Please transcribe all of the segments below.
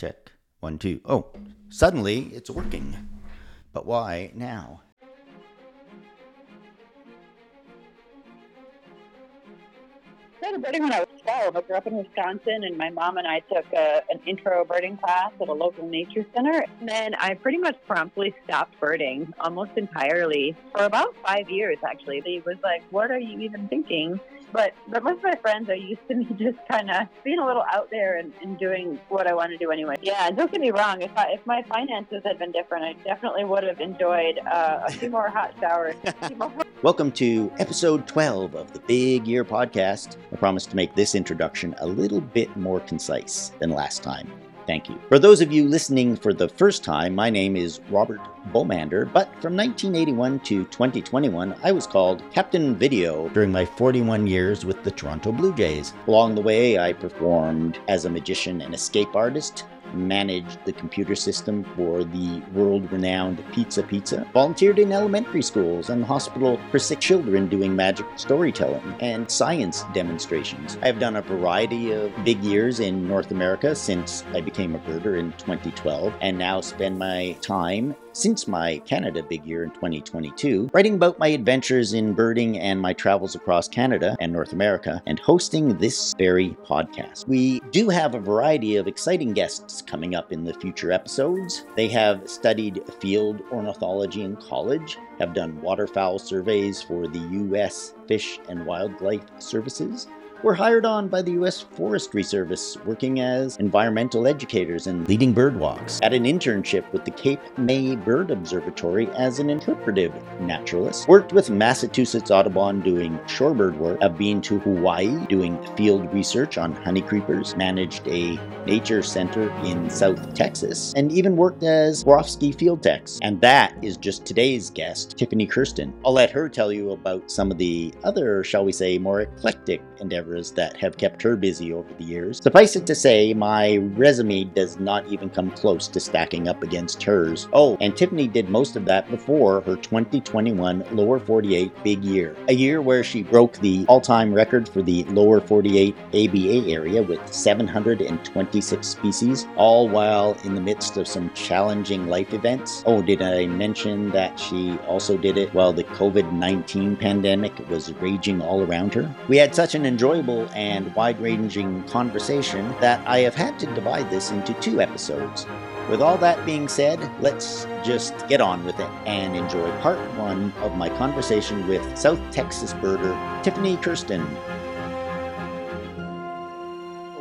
Check. One, two. Oh, suddenly it's working. But why now? when I was 12. I grew up in Wisconsin, and my mom and I took a, an intro birding class at a local nature center. And then I pretty much promptly stopped birding almost entirely for about five years, actually. They was like, What are you even thinking? But but most of my friends are used to me just kind of being a little out there and, and doing what I want to do anyway. Yeah, and don't get me wrong. If I, if my finances had been different, I definitely would have enjoyed uh, a few more hot showers. Welcome to episode 12 of the Big Year Podcast. I promise to make this introduction a little bit more concise than last time. Thank you. For those of you listening for the first time, my name is Robert Baumander, but from 1981 to 2021, I was called Captain Video during my 41 years with the Toronto Blue Jays. Along the way, I performed as a magician and escape artist, managed the computer system for the world renowned Pizza Pizza, volunteered in elementary schools and hospital for sick children doing magic storytelling and science demonstrations. I have done a variety of big years in North America since I became a birder in 2012 and now spend my time since my Canada Big Year in 2022, writing about my adventures in birding and my travels across Canada and North America, and hosting this very podcast. We do have a variety of exciting guests coming up in the future episodes. They have studied field ornithology in college, have done waterfowl surveys for the U.S. Fish and Wildlife Services, were hired on by the U.S. Forestry Service, working as environmental educators and leading bird walks. At an internship with the Cape May Bird Observatory as an interpretive naturalist. Worked with Massachusetts Audubon doing shorebird work. Have been to Hawaii doing field research on honey creepers. Managed a nature center in South Texas. And even worked as Swarovski field techs. And that is just today's guest, Tiffany Kersten. I'll let her tell you about some of the other, shall we say, more eclectic endeavors endeavors that have kept her busy over the years. Suffice it to say, my resume does not even come close to stacking up against hers. Oh, and Tiffany did most of that before her 2021 Lower 48 big year, a year where she broke the all time record for the Lower 48 ABA area with 726 species, all while in the midst of some challenging life events. Oh, did I mention that she also did it while the COVID 19 pandemic was raging all around her? We had such an enjoyable enjoyable and wide ranging conversation that I have had to divide this into two episodes. With all that being said, let's just get on with it and enjoy part one of my conversation with South Texas birder Tiffany Kersten.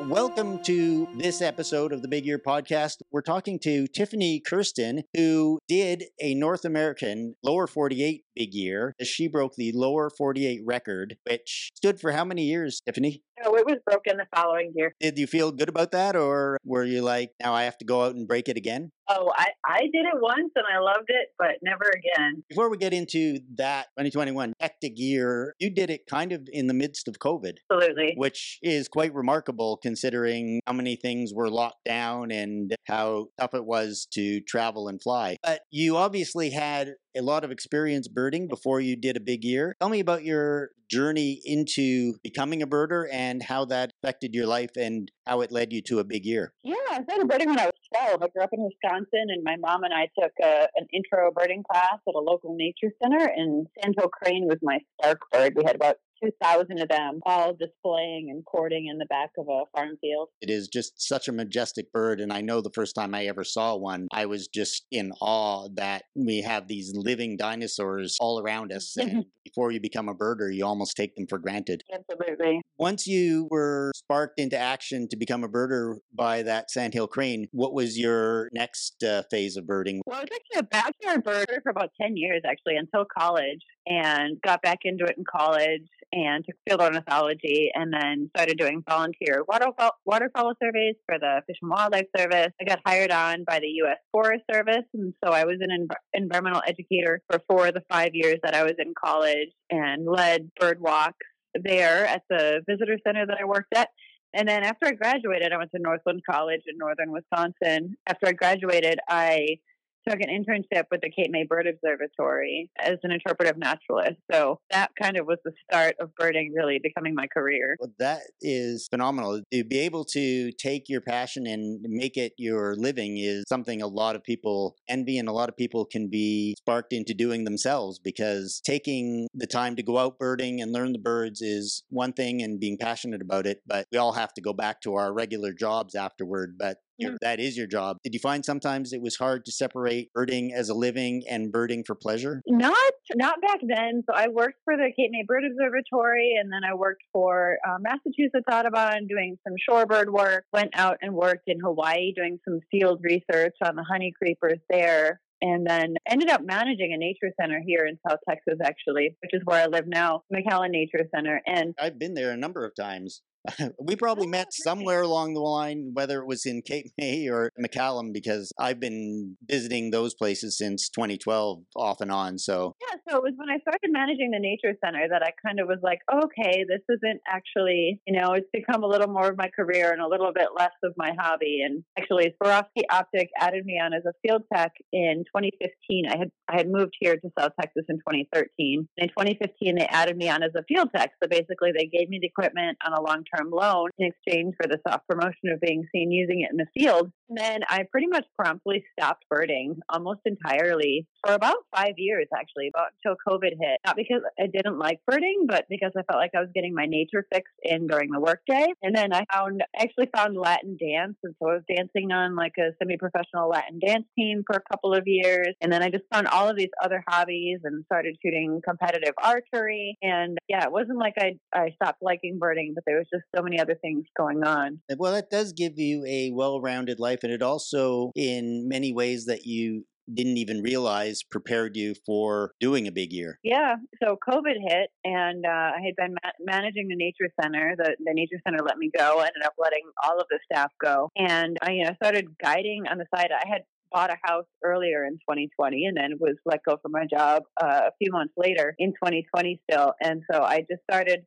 Welcome to this episode of the Big Year Podcast. We're talking to Tiffany Kersten, who did a North American lower 48 big year. She broke the lower 48 record, which stood for how many years, Tiffany? No, it was broken the following year. Did you feel good about that, or were you like, now I have to go out and break it again? Oh, I, I did it once and I loved it, but never again. Before we get into that 2021 hectic year, you did it kind of in the midst of COVID. Absolutely. Which is quite remarkable considering how many things were locked down and how tough it was to travel and fly. But you obviously had a lot of experience birding before you did a big year. Tell me about your journey into becoming a birder and how that affected your life and how it led you to a big year. Yeah, I started birding when I was 12. I grew up in Wisconsin, and my mom and I took a, an intro birding class at a local nature center, and sandhill crane was my star bird. We had about 2,000 of them all displaying and courting in the back of a farm field. It is just such a majestic bird. And I know the first time I ever saw one, I was just in awe that we have these living dinosaurs all around us. And before you become a birder, you almost take them for granted. Absolutely. Once you were sparked into action to become a birder by that sandhill crane, what was your next uh, phase of birding? Well, I was actually a backyard birder for about 10 years, actually, until college, and got back into it in college and took field ornithology and then started doing volunteer waterfowl, waterfowl surveys for the Fish and Wildlife Service. I got hired on by the U.S. Forest Service, and so I was an env- environmental educator for four of the five years that I was in college and led bird walks there at the visitor center that I worked at. And then after I graduated, I went to Northland College in northern Wisconsin. After I graduated, I took an internship with the Cape May Bird Observatory as an interpretive naturalist. So that kind of was the start of birding really becoming my career. Well, that is phenomenal. To be able to take your passion and make it your living is something a lot of people envy and a lot of people can be sparked into doing themselves because taking the time to go out birding and learn the birds is one thing and being passionate about it, but we all have to go back to our regular jobs afterward. But Yeah. that is your job. Did you find sometimes it was hard to separate birding as a living and birding for pleasure? Not not back then. So I worked for the Cape May Bird Observatory, and then I worked for uh, Massachusetts Audubon doing some shorebird work. Went out and worked in Hawaii doing some field research on the honey creepers there. And then ended up managing a nature center here in South Texas, actually, which is where I live now, McAllen Nature Center. And I've been there a number of times. we oh, probably Oh, met great. somewhere along the line, whether it was in Cape May or McAllen, because I've been visiting those places since 2012 off and on. So Yeah, so it was when I started managing the nature center that I kind of was like, okay, this isn't actually, you know, it's become a little more of my career and a little bit less of my hobby. And actually, Swarovski Optic added me on as a field tech in 2015. I had I had moved here to South Texas in 2013. In 2015, they added me on as a field tech. So basically, they gave me the equipment on a long term loan in exchange for the soft promotion of being seen using it in the field. And then I pretty much promptly stopped birding almost entirely for about five years, actually, about until COVID hit. Not because I didn't like birding, but because I felt like I was getting my nature fix in during the workday. And then I found, actually found Latin dance. And so I was dancing on like a semi professional Latin dance team for a couple of years. And then I just found all of these other hobbies and started shooting competitive archery. And yeah, it wasn't like I, I stopped liking birding, but there was just so many other things going on. Well, that does give you a well rounded life, and it also, in many ways that you didn't even realize, prepared you for doing a big year. Yeah. So COVID hit, and uh, I had been ma- managing the nature center. The, the nature center let me go. I ended up letting all of the staff go, and I you know started guiding on the side. I had bought a house earlier in 2020, and then was let go from my job uh, a few months later in 2020 still. And so I just started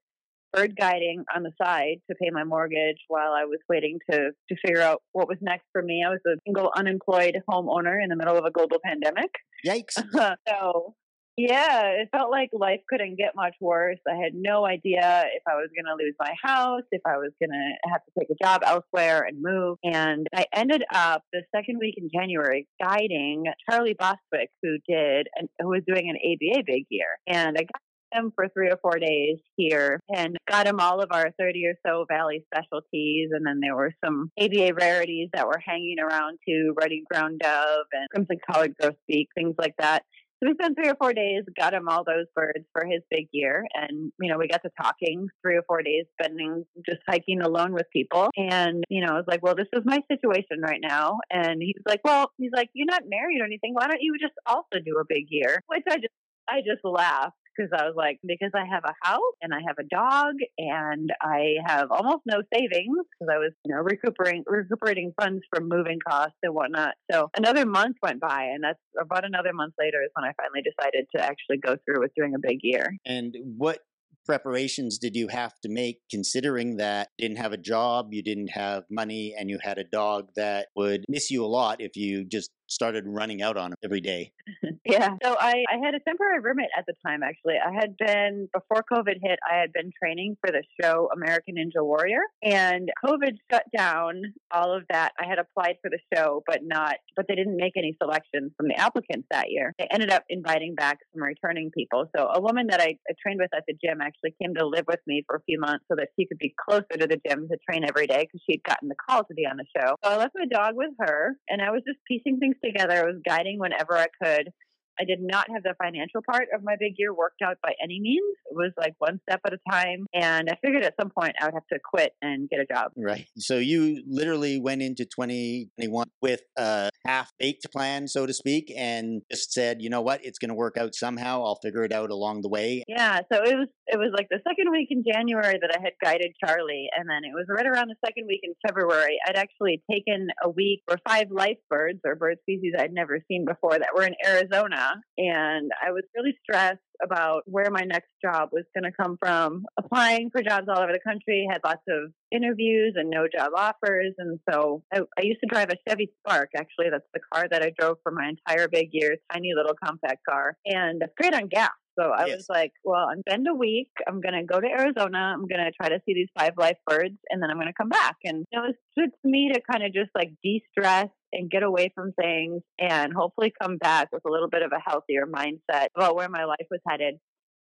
bird guiding on the side to pay my mortgage while I was waiting to to figure out what was next for me. I was a single unemployed homeowner in the middle of a global pandemic. Yikes. so yeah, it felt like life couldn't get much worse. I had no idea if I was going to lose my house, if I was going to have to take a job elsewhere and move. And I ended up the second week in January guiding Charlie Bostwick, who did and who was doing an ABA big year. And I got him for three or four days here and got him all of our 30 or so valley specialties and then there were some aba rarities that were hanging around too ruddy ground dove and crimson collared grosbeak things like that so we spent three or four days, got him all those birds for his big year. And, you know, we got to talking three or four days, spending just hiking alone with people. And, you know, I was like, well, this is my situation right now. And he's like, well, he's like, you're not married or anything. Why don't you just also do a big year? Which I just, I just laughed because I was like, because I have a house and I have a dog and I have almost no savings because I was, you know, recuperating recuperating funds from moving costs and whatnot. So another month went by, and that's about another month later is when I finally decided to actually go through with doing a big year. And what preparations did you have to make considering that you didn't have a job, you didn't have money, and you had a dog that would miss you a lot if you just started running out on every day? Yeah. So I, I had a temporary roommate at the time, actually. I had been, before COVID hit, I had been training for the show American Ninja Warrior. And COVID shut down all of that. I had applied for the show, but not, but they didn't make any selections from the applicants that year. They ended up inviting back some returning people. So a woman that I, I trained with at the gym actually came to live with me for a few months so that she could be closer to the gym to train every day because she'd gotten the call to be on the show. So I left my dog with her and I was just piecing things together. I was guiding whenever I could. I did not have the financial part of my big year worked out by any means. It was like one step at a time. And I figured at some point I would have to quit and get a job. Right. So you literally went into 2021 with a half baked plan, so to speak, and just said, you know what, it's going to work out somehow. I'll figure it out along the way. Yeah, so it was it was like the second week in January that I had guided Charlie, and then it was right around the second week in February. I'd actually taken a week for five life birds or bird species I'd never seen before that were in Arizona, and I was really stressed. about where my next job was going to come from. Applying for jobs all over the country, had lots of interviews and no job offers. And so I, I used to drive a Chevy Spark, actually. That's the car that I drove for my entire big year, tiny little compact car. And it's great on gas. So I Yes. was like, well, I'm spend a week. I'm going to go to Arizona. I'm going to try to see these five life birds and then I'm going to come back. And it was good to me to kind of just like de stress and get away from things and hopefully come back with a little bit of a healthier mindset about where my life was headed.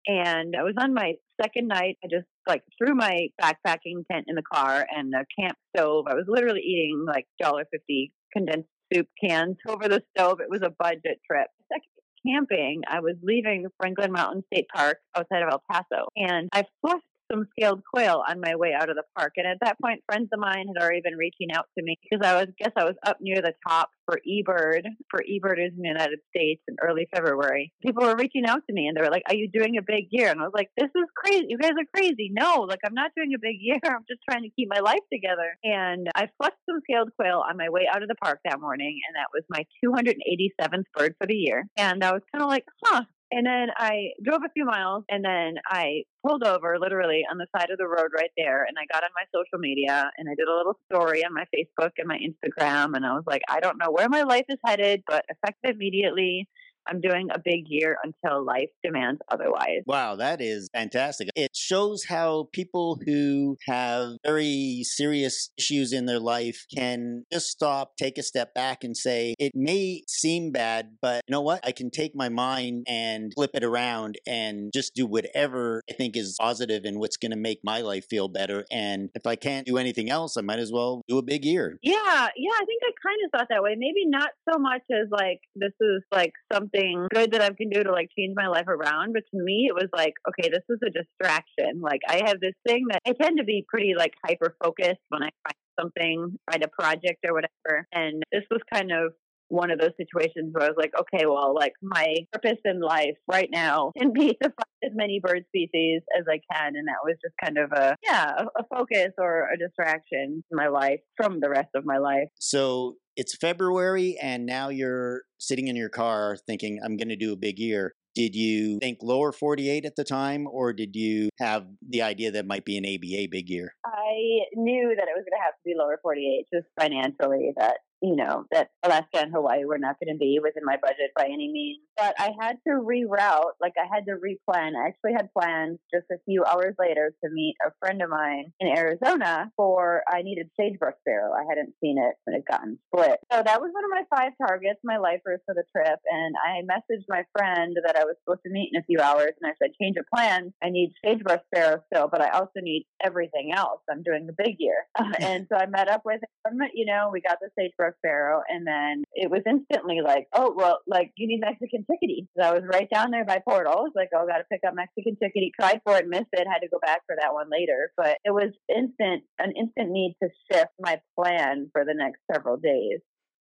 And I was on my second night. I just like threw my backpacking tent in the car and a camp stove. I was literally eating like $1.50 condensed soup cans over the stove. It was a budget trip. Second camping, I was leaving Franklin Mountain State Park outside of El Paso and I flushed some scaled quail on my way out of the park. And at that point, friends of mine had already been reaching out to me because I was guess I was up near the top for eBird for eBirders in the United States in early February. People were reaching out to me and they were like, "Are you doing a big year?" And I was like, "This is crazy. You guys are crazy. No, like I'm not doing a big year. I'm just trying to keep my life together." And I flushed some scaled quail on my way out of the park that morning, and that was my 287th bird for the year. And I was kind of like, "Huh." And then I drove a few miles and then I pulled over literally on the side of the road right there. And I got on my social media and I did a little story on my Facebook and my Instagram. And I was like, I don't know where my life is headed, but effective immediately. I'm doing a big year until life demands otherwise. Wow, that is fantastic. It shows how people who have very serious issues in their life can just stop, take a step back, and say, it may seem bad, but you know what? I can take my mind and flip it around and just do whatever I think is positive and what's going to make my life feel better. And if I can't do anything else, I might as well do a big year. Yeah, yeah, I think I kind of thought that way. Maybe not so much as like this is like something good that I can do to like change my life around, but to me it was like, okay, this is a distraction. Like I have this thing that I tend to be pretty like hyper focused when I find something, find a project or whatever. And this was kind of one of those situations where I was like, okay, well, like my purpose in life right now can be to find as many bird species as I can. And that was just kind of a, yeah, a, a focus or a distraction in my life from the rest of my life. So it's February, and now you're sitting in your car thinking, I'm going to do a big year. Did you think lower 48 at the time, or did you have the idea that might be an ABA big year? I knew that it was going to have to be lower 48 just financially, that, you know, that Alaska and Hawaii were not going to be within my budget by any means. But I had to reroute, like I had to replan. I actually had plans just a few hours later to meet a friend of mine in Arizona for, I needed sagebrush sparrow. I hadn't seen it when it gotten split. So that was one of my five targets, my lifers for the trip. And I messaged my friend that I was supposed to meet in a few hours and I said, change of plans. I need sagebrush sparrow still, but I also need everything else. I'm doing the big year. and so I met up with him, you know, we got the sagebrush sparrow and then it was instantly like, oh, well, like you need Mexican chickadee. So I was right down there by Portal. I was like, oh, got to pick up Mexican chickadee. Tried for it, missed it, had to go back for that one later. But it was instant, an instant need to shift my plan for the next several days.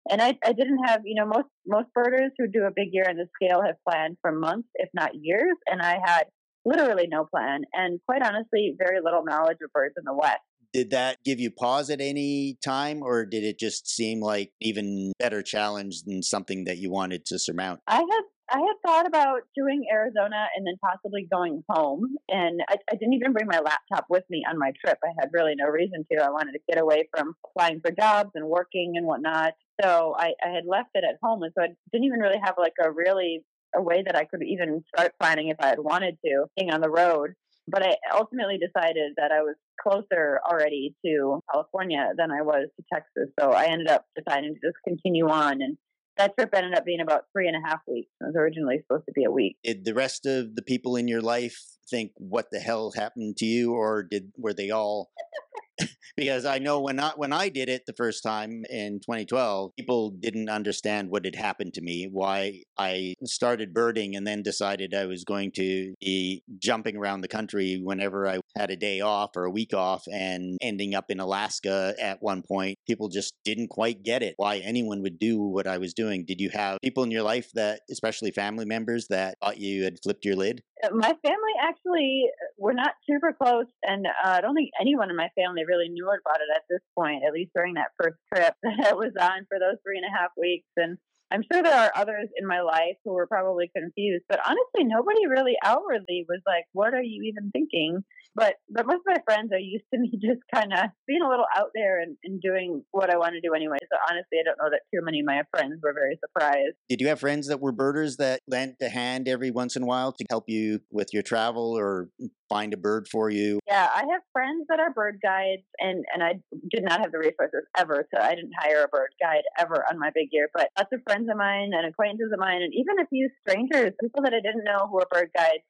And I, I didn't have, you know, most most birders who do a big year on the scale have planned for months, if not years. And I had literally no plan, and quite honestly, very little knowledge of birds in the West. Did that give you pause at any time, or did it just seem like even better challenge than something that you wanted to surmount? I had I had thought about doing Arizona and then possibly going home, and I, I didn't even bring my laptop with me on my trip. I had really no reason to. I wanted to get away from applying for jobs and working and whatnot. So I, I had left it at home, and so I didn't even really have like a really a way that I could even start planning if I had wanted to being on the road. But I ultimately decided that I was closer already to California than I was to Texas. So I ended up deciding to just continue on. And that trip ended up being about three and a half weeks. It was originally supposed to be a week. Did the rest of the people in your life think what the hell happened to you, or did were they all? because I know when I when I did it the first time in 2012, people didn't understand what had happened to me. Why I started birding and then decided I was going to be jumping around the country whenever I had a day off or a week off, and ending up in Alaska at one point. People just didn't quite get it. Why anyone would do what I was doing? Did you have people in your life that, especially family members, that thought you had flipped your lid? My family actually were not super close, and uh, I don't think anyone in my family really knew about it at this point, at least during that first trip that I was on for those three and a half weeks. And I'm sure there are others in my life who were probably confused, but honestly, nobody really outwardly was like, "What are you even thinking?" But but most of my friends are used to me just kind of being a little out there and, and doing what I want to do anyway. So honestly, I don't know that too many of my friends were very surprised. Did you have friends that were birders that lent a hand every once in a while to help you with your travel or find a bird for you? Yeah, I have friends that are bird guides, and and I did not have the resources ever, so I didn't hire a bird guide ever on my big year. But lots of friends of mine and acquaintances of mine, and even a few strangers, people that I didn't know who were bird guides,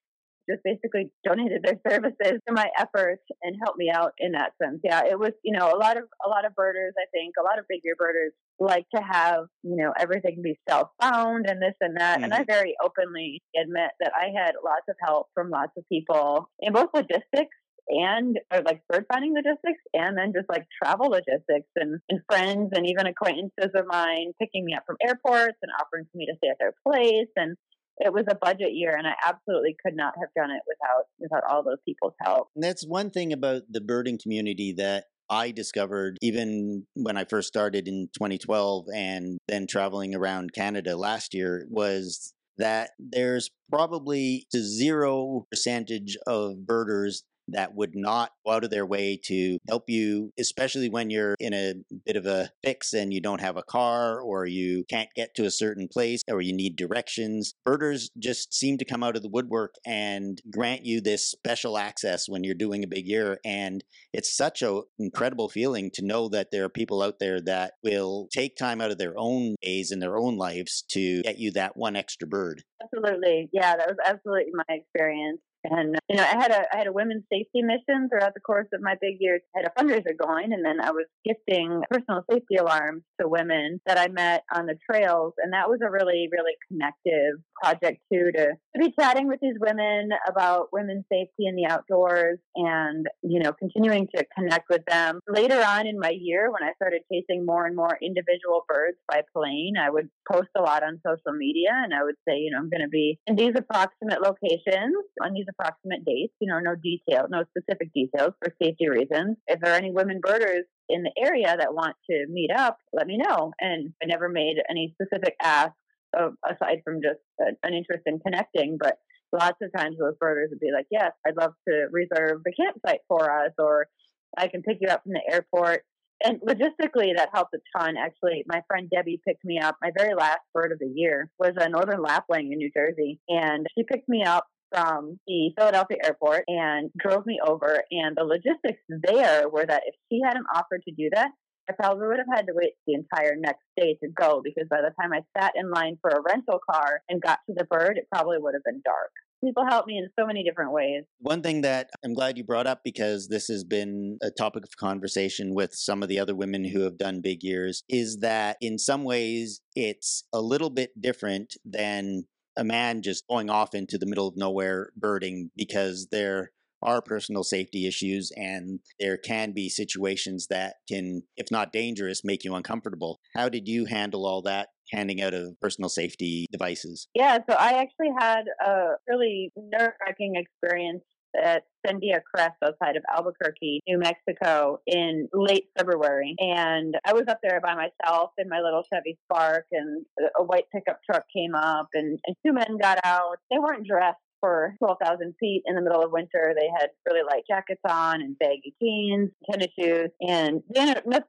just basically donated their services to my efforts and helped me out in that sense. Yeah, it was, you know, a lot of a lot of birders, I think, a lot of big year birders like to have, you know, everything be self found and this and that. Mm-hmm. And I very openly admit that I had lots of help from lots of people in both logistics and like bird finding logistics and then just like travel logistics and, and friends and even acquaintances of mine picking me up from airports and offering for me to stay at their place and it was a budget year and I absolutely could not have done it without without all those people's help. And that's one thing about the birding community that I discovered even when I first started in 2012 and then traveling around Canada last year was that there's probably a zero percentage of birders that would not go out of their way to help you, especially when you're in a bit of a fix and you don't have a car or you can't get to a certain place or you need directions. Birders just seem to come out of the woodwork and grant you this special access when you're doing a big year. And it's such an incredible feeling to know that there are people out there that will take time out of their own days and their own lives to get you that one extra bird. Absolutely. Yeah, that was absolutely my experience. And you know, I had a I had a women's safety mission throughout the course of my big years. I had a fundraiser going, and then I was gifting personal safety alarms to women that I met on the trails, and that was a really really connective project too. To, to be chatting with these women about women's safety in the outdoors, and you know, continuing to connect with them. Later on in my year, when I started chasing more and more individual birds by plane, I would post a lot on social media, and I would say, you know, I'm going to be in these approximate locations on these approximate dates, you know, no detail, no specific details for safety reasons. If there are any women birders in the area that want to meet up, let me know. And I never made any specific asks of, aside from just an interest in connecting, but lots of times those birders would be like, yes, I'd love to reserve the campsite for us, or I can pick you up from the airport. And logistically, that helped a ton. Actually, my friend Debbie picked me up. My very last bird of the year was a northern lapwing in New Jersey, and she picked me up from the Philadelphia airport and drove me over. And the logistics there were that if she hadn't offered to do that, I probably would have had to wait the entire next day to go because by the time I sat in line for a rental car and got to the bird, it probably would have been dark. People help me in so many different ways. One thing that I'm glad you brought up because this has been a topic of conversation with some of the other women who have done big years is that in some ways it's a little bit different than a man just going off into the middle of nowhere birding because there are personal safety issues and there can be situations that can, if not dangerous, make you uncomfortable. How did you handle all that? Handing out of personal safety devices? Yeah, so I actually had a really nerve wracking experience at Sandia Crest outside of Albuquerque, New Mexico in late February. And I was up there by myself in my little Chevy Spark and a white pickup truck came up and, and two men got out. They weren't dressed for 12,000 feet in the middle of winter. They had really light jackets on and baggy jeans, tennis shoes. And the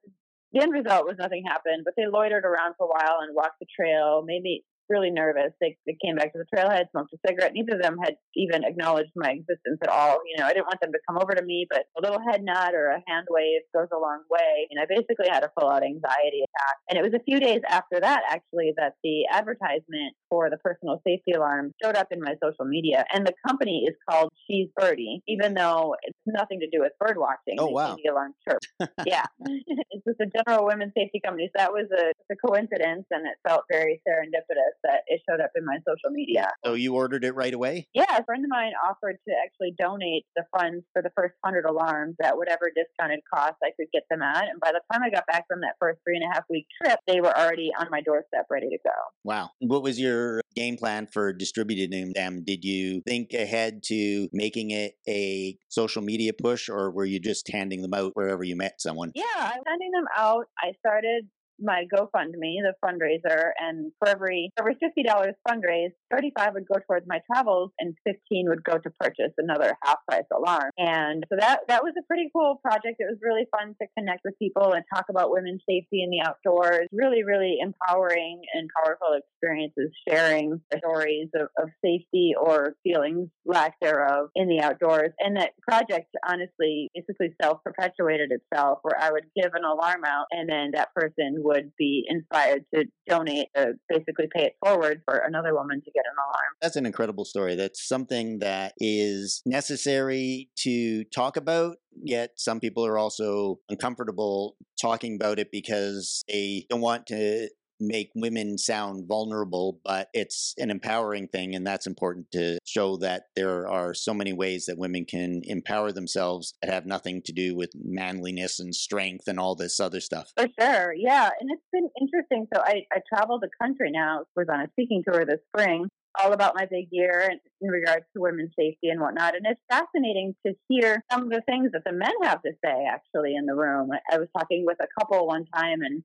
the end result was nothing happened, but they loitered around for a while and walked the trail, maybe really nervous. They, they came back to the trailhead, smoked a cigarette. Neither of them had even acknowledged my existence at all. You know, I didn't want them to come over to me, but a little head nod or a hand wave goes a long way. And I basically had a full out anxiety attack. And it was a few days after that, actually, that the advertisement for the personal safety alarm showed up in my social media. And the company is called She's Birdie, even though it's nothing to do with bird watching. Oh, wow. The alarm chirp. yeah. it's just a general women's safety company. So that was a, a coincidence and it felt very serendipitous that it showed up in my social media. So you ordered it right away? Yeah, a friend of mine offered to actually donate the funds for the first hundred alarms at whatever discounted cost I could get them at. And by the time I got back from that first three and a half week trip, they were already on my doorstep ready to go. Wow. What was your game plan for distributing them? Did you think ahead to making it a social media push or were you just handing them out wherever you met someone? Yeah, I'm handing them out. I started my GoFundMe, the fundraiser, and for every every fifty dollars fundraised, thirty five would go towards my travels, and fifteen would go to purchase another half price alarm. And so that that was a pretty cool project. It was really fun to connect with people and talk about women's safety in the outdoors. Really, really empowering and powerful experiences, sharing stories of, of safety or feelings lack thereof in the outdoors. And that project honestly basically self perpetuated itself, where I would give an alarm out, and then that person would be inspired to donate, to basically pay it forward for another woman to get an alarm. That's an incredible story. That's something that is necessary to talk about, yet some people are also uncomfortable talking about it because they don't want to make women sound vulnerable, but it's an empowering thing. And that's important to show that there are so many ways that women can empower themselves that have nothing to do with manliness and strength and all this other stuff. For sure. Yeah. And it's been interesting. So I, I traveled the country now, was on a speaking tour this spring all about my big year in, in regards to women's safety and whatnot. And it's fascinating to hear some of the things that the men have to say actually in the room. I was talking with a couple one time and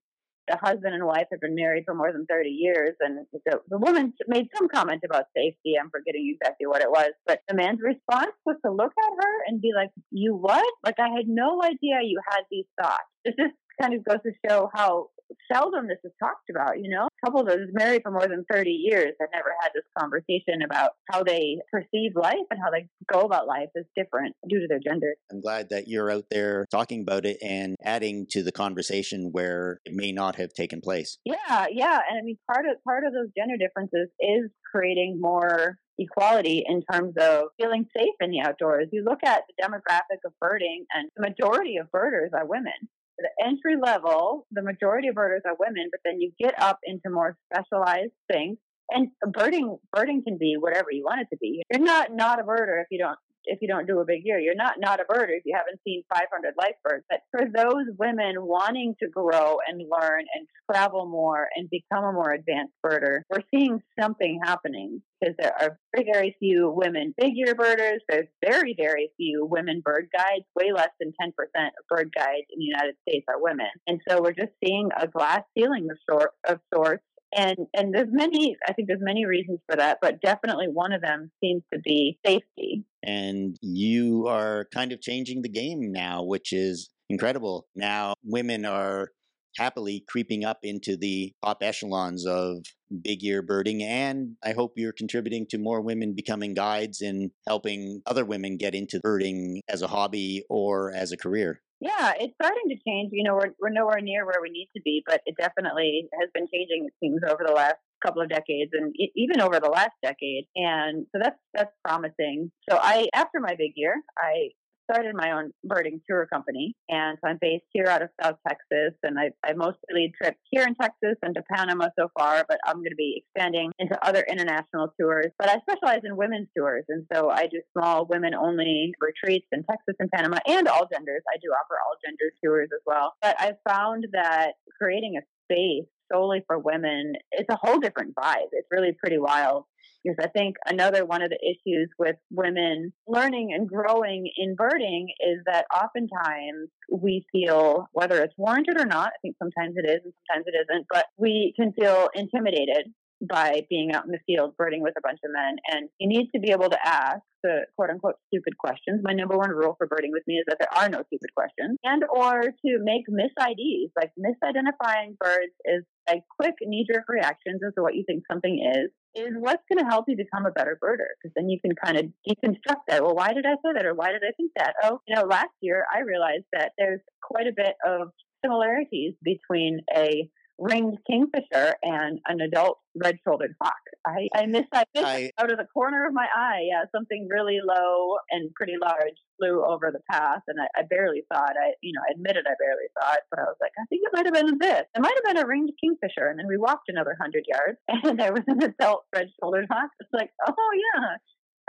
the husband and wife had been married for more than 30 years. And the, the woman made some comment about safety. I'm forgetting exactly what it was. But the man's response was to look at her and be like, You what? Like, I had no idea you had these thoughts. This just kind of goes to show how seldom this is talked about, you know? A couple that was married for more than 30 years have never had this conversation about how they perceive life and how they go about life is different due to their gender. I'm glad that you're out there talking about it and adding to the conversation where it may not have taken place. Yeah, yeah. And I mean part of part of those gender differences is creating more equality in terms of feeling safe in the outdoors. You look at the demographic of birding, and the majority of birders are women the entry level, the majority of birders are women, but then you get up into more specialized things. And birding, birding can be whatever you want it to be. You're not not a birder if you don't if you don't do a big year. You're not not a birder if you haven't seen 500 life birds. But for those women wanting to grow and learn and travel more and become a more advanced birder, we're seeing something happening because there are very, very few women big year birders. There's very, very few women bird guides. Way less than 10% of bird guides in the United States are women. And so we're just seeing a glass ceiling of, sort, of sorts and and there's many i think there's many reasons for that but definitely one of them seems to be safety and you are kind of changing the game now which is incredible now women are happily creeping up into the top echelons of big year birding and i hope you're contributing to more women becoming guides and helping other women get into birding as a hobby or as a career yeah, it's starting to change. You know, we're we're nowhere near where we need to be, but it definitely has been changing. It seems over the last couple of decades, and even over the last decade. And so that's that's promising. So I, after my big year, I started my own birding tour company, and so I'm based here out of South Texas, and I, I mostly lead trips here in Texas and to Panama so far, but I'm going to be expanding into other international tours. But I specialize in women's tours, and so I do small women-only retreats in Texas and Panama, and all genders. I do offer all gender tours as well. But I've found that creating a space solely for women, it's a whole different vibe. It's really pretty wild. Because I think another one of the issues with women learning and growing in birding is that oftentimes we feel, whether it's warranted or not, I think sometimes it is and sometimes it isn't, but we can feel intimidated by being out in the field birding with a bunch of men. And you need to be able to ask the quote unquote stupid questions. My number one rule for birding with me is that there are no stupid questions. And or to make mis-IDs, like misidentifying birds is a quick knee-jerk reactions as to what you think something is, is what's going to help you become a better birder. Because then you can kind of deconstruct that. Well, why did I say that? Or why did I think that? Oh, you know, last year I realized that there's quite a bit of similarities between a ringed kingfisher and an adult red-shouldered hawk. I, I missed that I, out of the corner of my eye. Yeah, something really low and pretty large flew over the path, and I, I barely saw it. I, you know, I admitted I barely saw it, but I was like, I think it might have been this. It might have been a ringed kingfisher. And then we walked another hundred yards, and there was an adult red-shouldered hawk. It's like, oh yeah,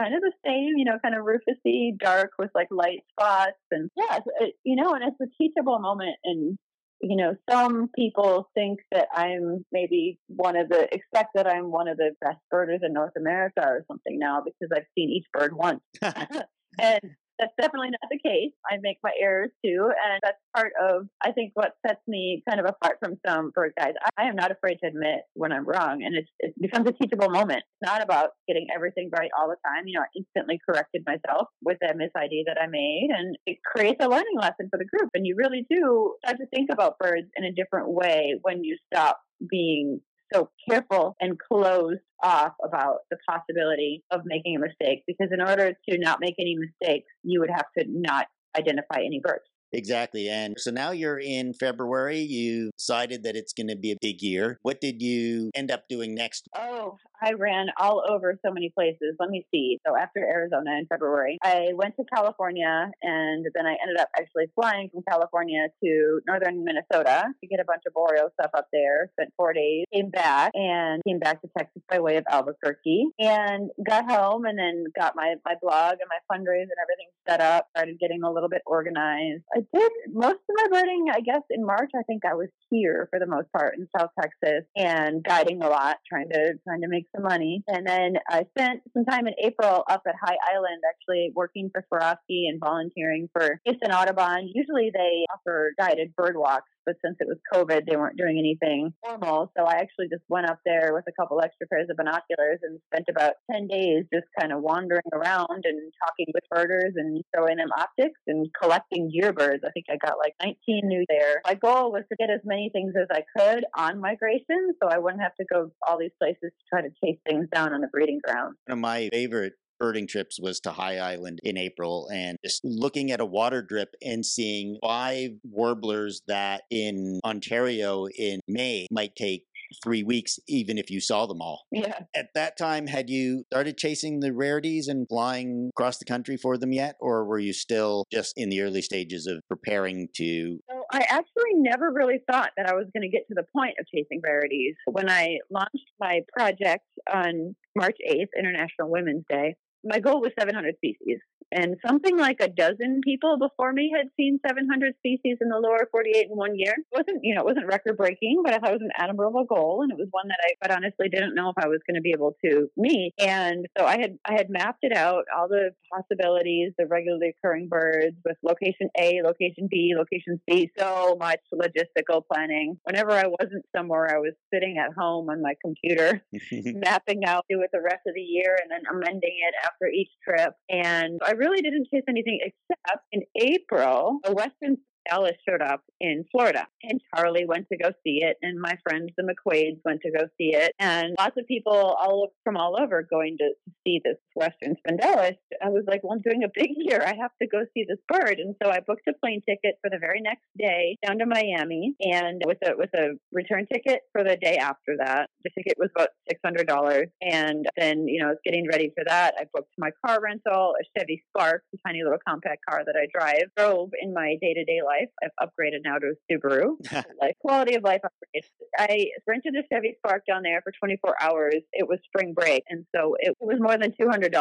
kind of the same, you know, kind of rufusy, dark with like light spots, and yeah, it, you know, and it's a teachable moment in you know, some people think that I'm maybe one of the, expect that I'm one of the best birders in North America or something now because I've seen each bird once. and that's definitely not the case. I make my errors too, and that's part of I think what sets me kind of apart from some bird guys. I, am not afraid to admit when I'm wrong, and it's, it becomes a teachable moment. It's not about getting everything right all the time. You know, I instantly corrected myself with that miss ID that I made, and it creates a learning lesson for the group. And you really do start to think about birds in a different way when you stop being so careful and closed off about the possibility of making a mistake because in order to not make any mistakes, you would have to not identify any birds. Exactly. And so now you're in February. You decided that it's going to be a big year. What did you end up doing next? Oh, I ran all over so many places. Let me see. So after Arizona in February, I went to California and then I ended up actually flying from California to northern Minnesota to get a bunch of boreal stuff up there. Spent four days, came back and came back to Texas by way of Albuquerque and got home and then got my, my blog and my fundraise and everything set up, started getting a little bit organized. Did most of my birding, I guess, in March. I think I was here for the most part in South Texas and guiding a lot, trying to trying to make some money. And then I spent some time in April up at High Island, actually working for Swarovski and volunteering for Houston Audubon. Usually they offer guided bird walks but since it was COVID, they weren't doing anything formal. So I actually just went up there with a couple extra pairs of binoculars and spent about 10 days just kind of wandering around and talking with birders and showing them optics and collecting year birds. I think I got like 19 new there. My goal was to get as many things as I could on migration so I wouldn't have to go all these places to try to chase things down on the breeding ground. One of my favorite birding trips was to High Island in April and just looking at a water drip and seeing five warblers that in Ontario in May might take three weeks, even if you saw them all. Yeah. At that time, had you started chasing the rarities and flying across the country for them yet? Or were you still just in the early stages of preparing to? So I actually never really thought that I was going to get to the point of chasing rarities. When I launched my project on March 8th, International Women's Day, my goal was 700 species. And something like a dozen people before me had seen 700 species in the lower 48 in one year. It wasn't, you know, it wasn't record breaking, but I thought it was an admirable goal. And it was one that I quite honestly didn't know if I was going to be able to meet. And so I had, I had mapped it out, all the possibilities, the regularly occurring birds with location A, location B, location C, so much logistical planning. Whenever I wasn't somewhere, I was sitting at home on my computer, mapping out it the rest of the year and then amending it after each trip. And I really didn't chase anything except in April, a Western Dallas showed up in Florida, and Charlie went to go see it, and my friends the McQuades went to go see it, and lots of people all from all over going to see this Western Spindalis. I was like, well, I'm doing a big year. I have to go see this bird, and so I booked a plane ticket for the very next day down to Miami, and with a with a return ticket for the day after that. The ticket was about six hundred dollars, and then you know, I was getting ready for that. I booked my car rental, a Chevy Spark, a tiny little compact car that I drive, drove in my day to day life. I've upgraded now to a Subaru. like quality of life upgrade. I rented a Chevy Spark down there for 24 hours. It was spring break, and so it was more than $200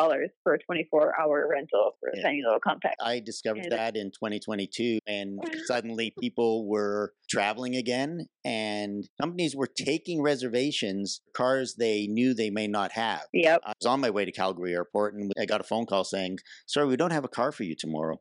for a 24 hour rental for a yeah. tiny little compact. I discovered and that in 2022, and suddenly people were traveling again, and companies were taking reservations cars they knew they may not have. Yep. I was on my way to Calgary Airport, and I got a phone call saying, "Sorry, we don't have a car for you tomorrow."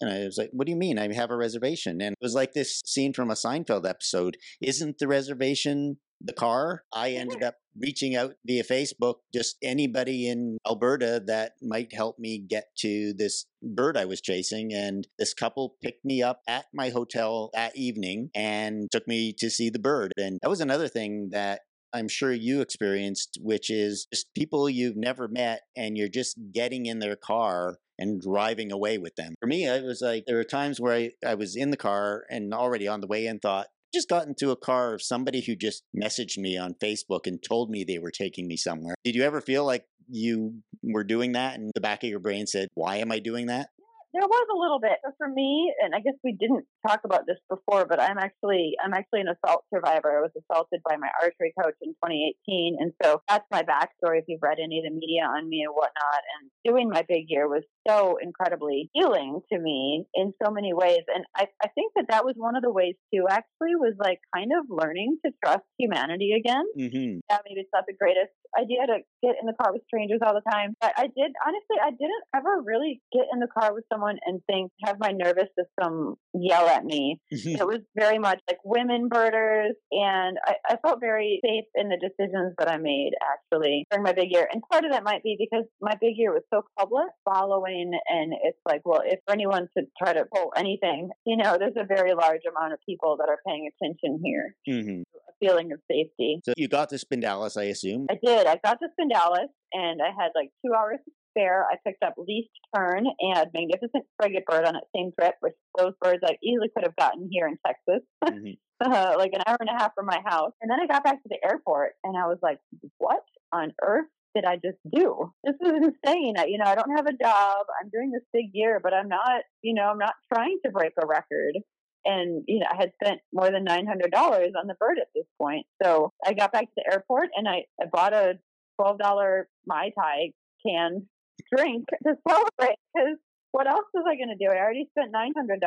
And I was like, what do you mean? I have a reservation. And it was like this scene from a Seinfeld episode. Isn't the reservation the car? I ended up reaching out via Facebook, just anybody in Alberta that might help me get to this bird I was chasing. And this couple picked me up at my hotel that evening and took me to see the bird. And that was another thing that I'm sure you experienced, which is just people you've never met and you're just getting in their car and driving away with them. For me, it was like there were times where I, I was in the car and already on the way in thought, just got into a car of somebody who just messaged me on Facebook and told me they were taking me somewhere. Did you ever feel like you were doing that and the back of your brain said, Why am I doing that? There was a little bit. So for me, and I guess we didn't talk about this before, but I'm actually I'm actually an assault survivor. I was assaulted by my archery coach in 2018, and so that's my backstory. If you've read any of the media on me and whatnot, and doing my big year was so incredibly healing to me in so many ways. And I, I think that that was one of the ways too. Actually, was like kind of learning to trust humanity again. Mm-hmm. Yeah, maybe it's not the greatest idea to get in the car with strangers all the time. But I did honestly, I didn't ever really get in the car with someone and think have my nervous system yell at me. it was very much like women birders, and I, I felt very safe in the decisions that I made actually during my big year. And part of that might be because my big year was so public following, and it's like, well, if anyone should try to pull anything, you know, there's a very large amount of people that are paying attention here. Mm-hmm. Feeling of safety. So you got to Spindalis, I assume. I did. I got to Spindalis, and I had like two hours to spare. I picked up Least Tern and Magnificent Frigate Bird on that same trip, which those birds I easily could have gotten here in Texas. Mm-hmm. Uh, like an hour and a half from my house. And then I got back to the airport and I was like, what on earth did I just do? This is insane. I, you know, I don't have a job. I'm doing this big year, but I'm not, you know, I'm not trying to break a record. And, you know, I had spent more than $900 on the bird at this point. So I got back to the airport and I, I bought a $12 Mai Tai can drink to celebrate because what else was I going to do? I already spent $900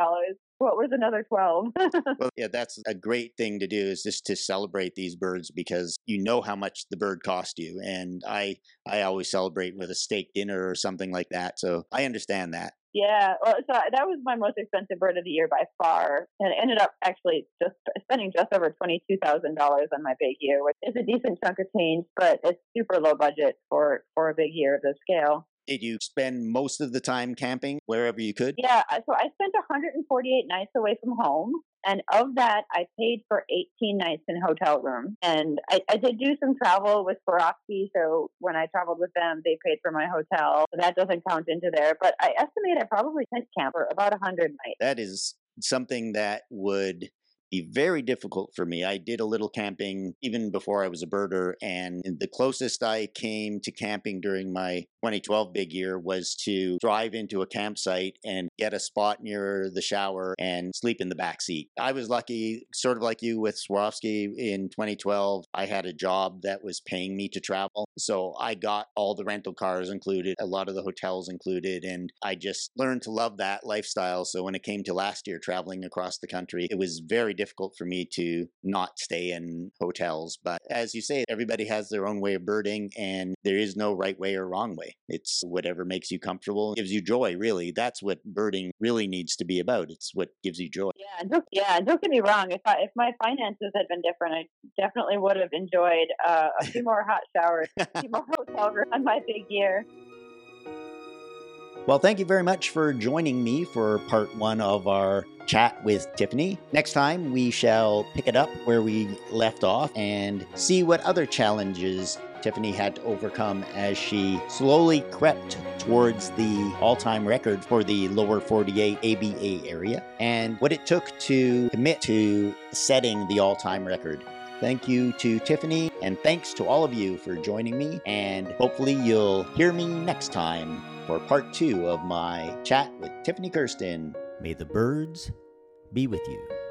what was another 12 well yeah that's a great thing to do is just to celebrate these birds because you know how much the bird cost you and i i always celebrate with a steak dinner or something like that so i understand that yeah, well, so that was my most expensive bird of the year by far, and it ended up actually just spending just over twenty two thousand dollars on my big year, which is a decent chunk of change, but it's super low budget for for a big year of this scale. Did you spend most of the time camping wherever you could? Yeah, so I spent 148 nights away from home. And of that, I paid for 18 nights in hotel rooms. And I, I did do some travel with Swarovski. So when I traveled with them, they paid for my hotel. So that doesn't count into there. But I estimate I probably tent camp for about 100 nights. That is something that would be very difficult for me. I did a little camping even before I was a birder, and the closest I came to camping during my 2012 big year was to drive into a campsite and get a spot near the shower and sleep in the back seat. I was lucky, sort of like you with Swarovski in 2012. I had a job that was paying me to travel, so I got all the rental cars included, a lot of the hotels included, and I just learned to love that lifestyle. So when it came to last year traveling across the country, it was very difficult for me to not stay in hotels. But as you say, everybody has their own way of birding, and there is no right way or wrong way. It's whatever makes you comfortable, gives you joy, really. That's what birding really needs to be about. It's what gives you joy. Yeah, don't, yeah, don't get me wrong. If I, if my finances had been different, I definitely would have enjoyed uh, a few more hot showers, a few more hotel rooms on my big year. Well, thank you very much for joining me for part one of our chat with Tiffany. Next time, we shall pick it up where we left off and see what other challenges Tiffany had to overcome as she slowly crept towards the all time record for the lower 48 ABA area and what it took to commit to setting the all time record. Thank you to Tiffany, and thanks to all of you for joining me. And hopefully, you'll hear me next time for part two of my chat with Tiffany Kersten. May the birds be with you.